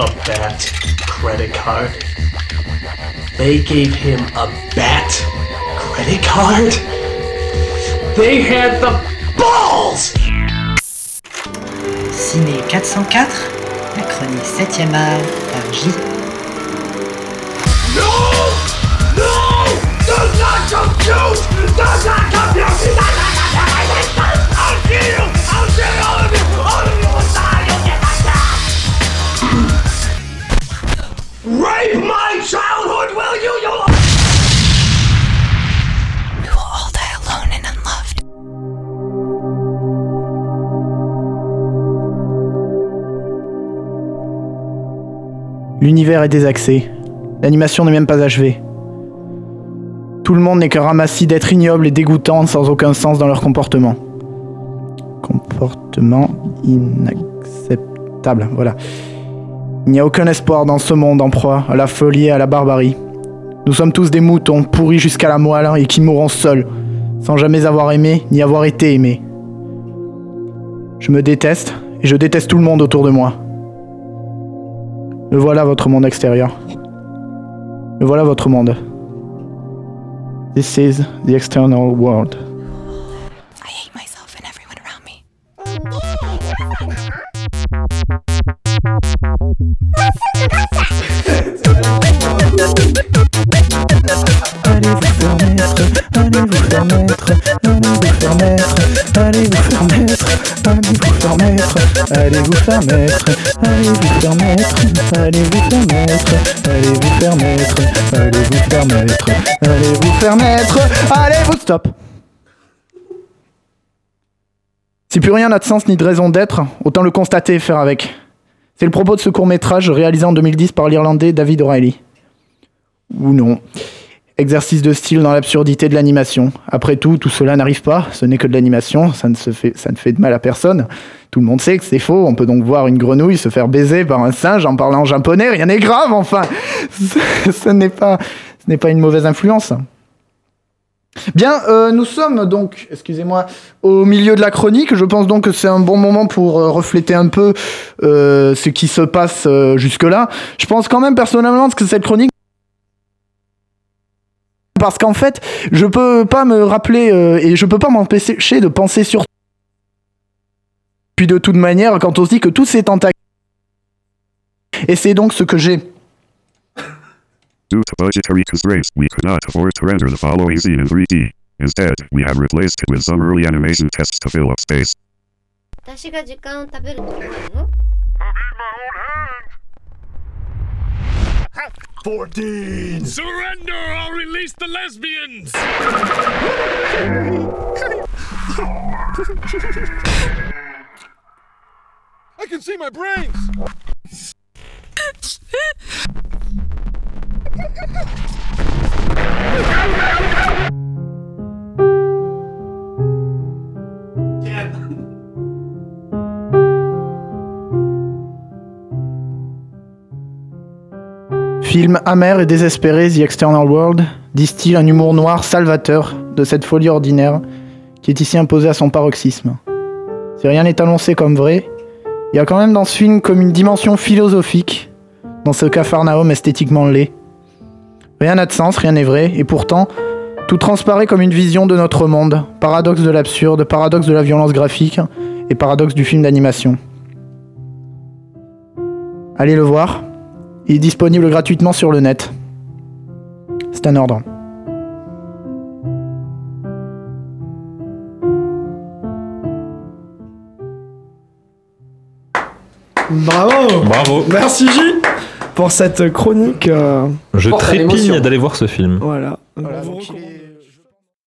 a bat credit card? They gave him a bat credit card? They had the balls! Ciné 404, la chronique 7ème art par J. No! No! Do not compute! Do not compute! Do not compute! L'univers est désaxé. L'animation n'est même pas achevée. Tout le monde n'est qu'un ramassis d'êtres ignobles et dégoûtants sans aucun sens dans leur comportement. Comportement inacceptable, voilà. Il n'y a aucun espoir dans ce monde en proie à la folie et à la barbarie. Nous sommes tous des moutons pourris jusqu'à la moelle et qui mourront seuls, sans jamais avoir aimé ni avoir été aimés. Je me déteste et je déteste tout le monde autour de moi. Le voilà votre monde extérieur. Voilà votre monde. This is the external world. Allez vous faire allez vous faire allez vous faire allez vous faire allez vous faire allez vous faire allez vous faire allez vous faire allez vous faire allez vous stop. Si plus rien n'a de sens ni de raison d'être, autant le constater et faire avec. C'est le propos de ce court métrage réalisé en 2010 par l'Irlandais David O'Reilly. Ou non. Exercice de style dans l'absurdité de l'animation. Après tout, tout cela n'arrive pas, ce n'est que de l'animation, ça, ne se fait, ça ne fait de mal à personne. Tout le monde sait que c'est faux, on peut donc voir une grenouille se faire baiser par un singe en parlant japonais, rien n'est grave enfin Ce, n'est pas, ce pas une mauvaise influence. Bien, euh, nous sommes donc, excusez-moi, au milieu de la chronique. Je pense donc que c'est un bon moment pour euh, refléter un peu euh, ce qui se passe euh, jusque-là. Je pense quand même personnellement que cette chronique parce qu'en fait, je peux pas me rappeler euh, et je peux pas m'empêcher de penser sur. Puis de toute manière, quand on se dit que tous ces tentacules. Et c'est donc ce que j'ai. Due to budgetary constraints, we could not afford to render the following scene in 3D. Instead, we have replaced it with some early animation tests to fill up space. 私が時間を食べるとこなの Surrender or release the lesbians! I can see my brains! Film amer et désespéré, The External World distille un humour noir salvateur de cette folie ordinaire qui est ici imposée à son paroxysme. Si rien n'est annoncé comme vrai, il y a quand même dans ce film comme une dimension philosophique dans ce capharnaüm esthétiquement laid. Rien n'a de sens, rien n'est vrai, et pourtant, tout transparaît comme une vision de notre monde, paradoxe de l'absurde, paradoxe de la violence graphique et paradoxe du film d'animation. Allez le voir, il est disponible gratuitement sur le net. C'est un ordre. Bravo Bravo. Merci J pour cette chronique. euh, Je trépigne d'aller voir ce film. voilà. Voilà,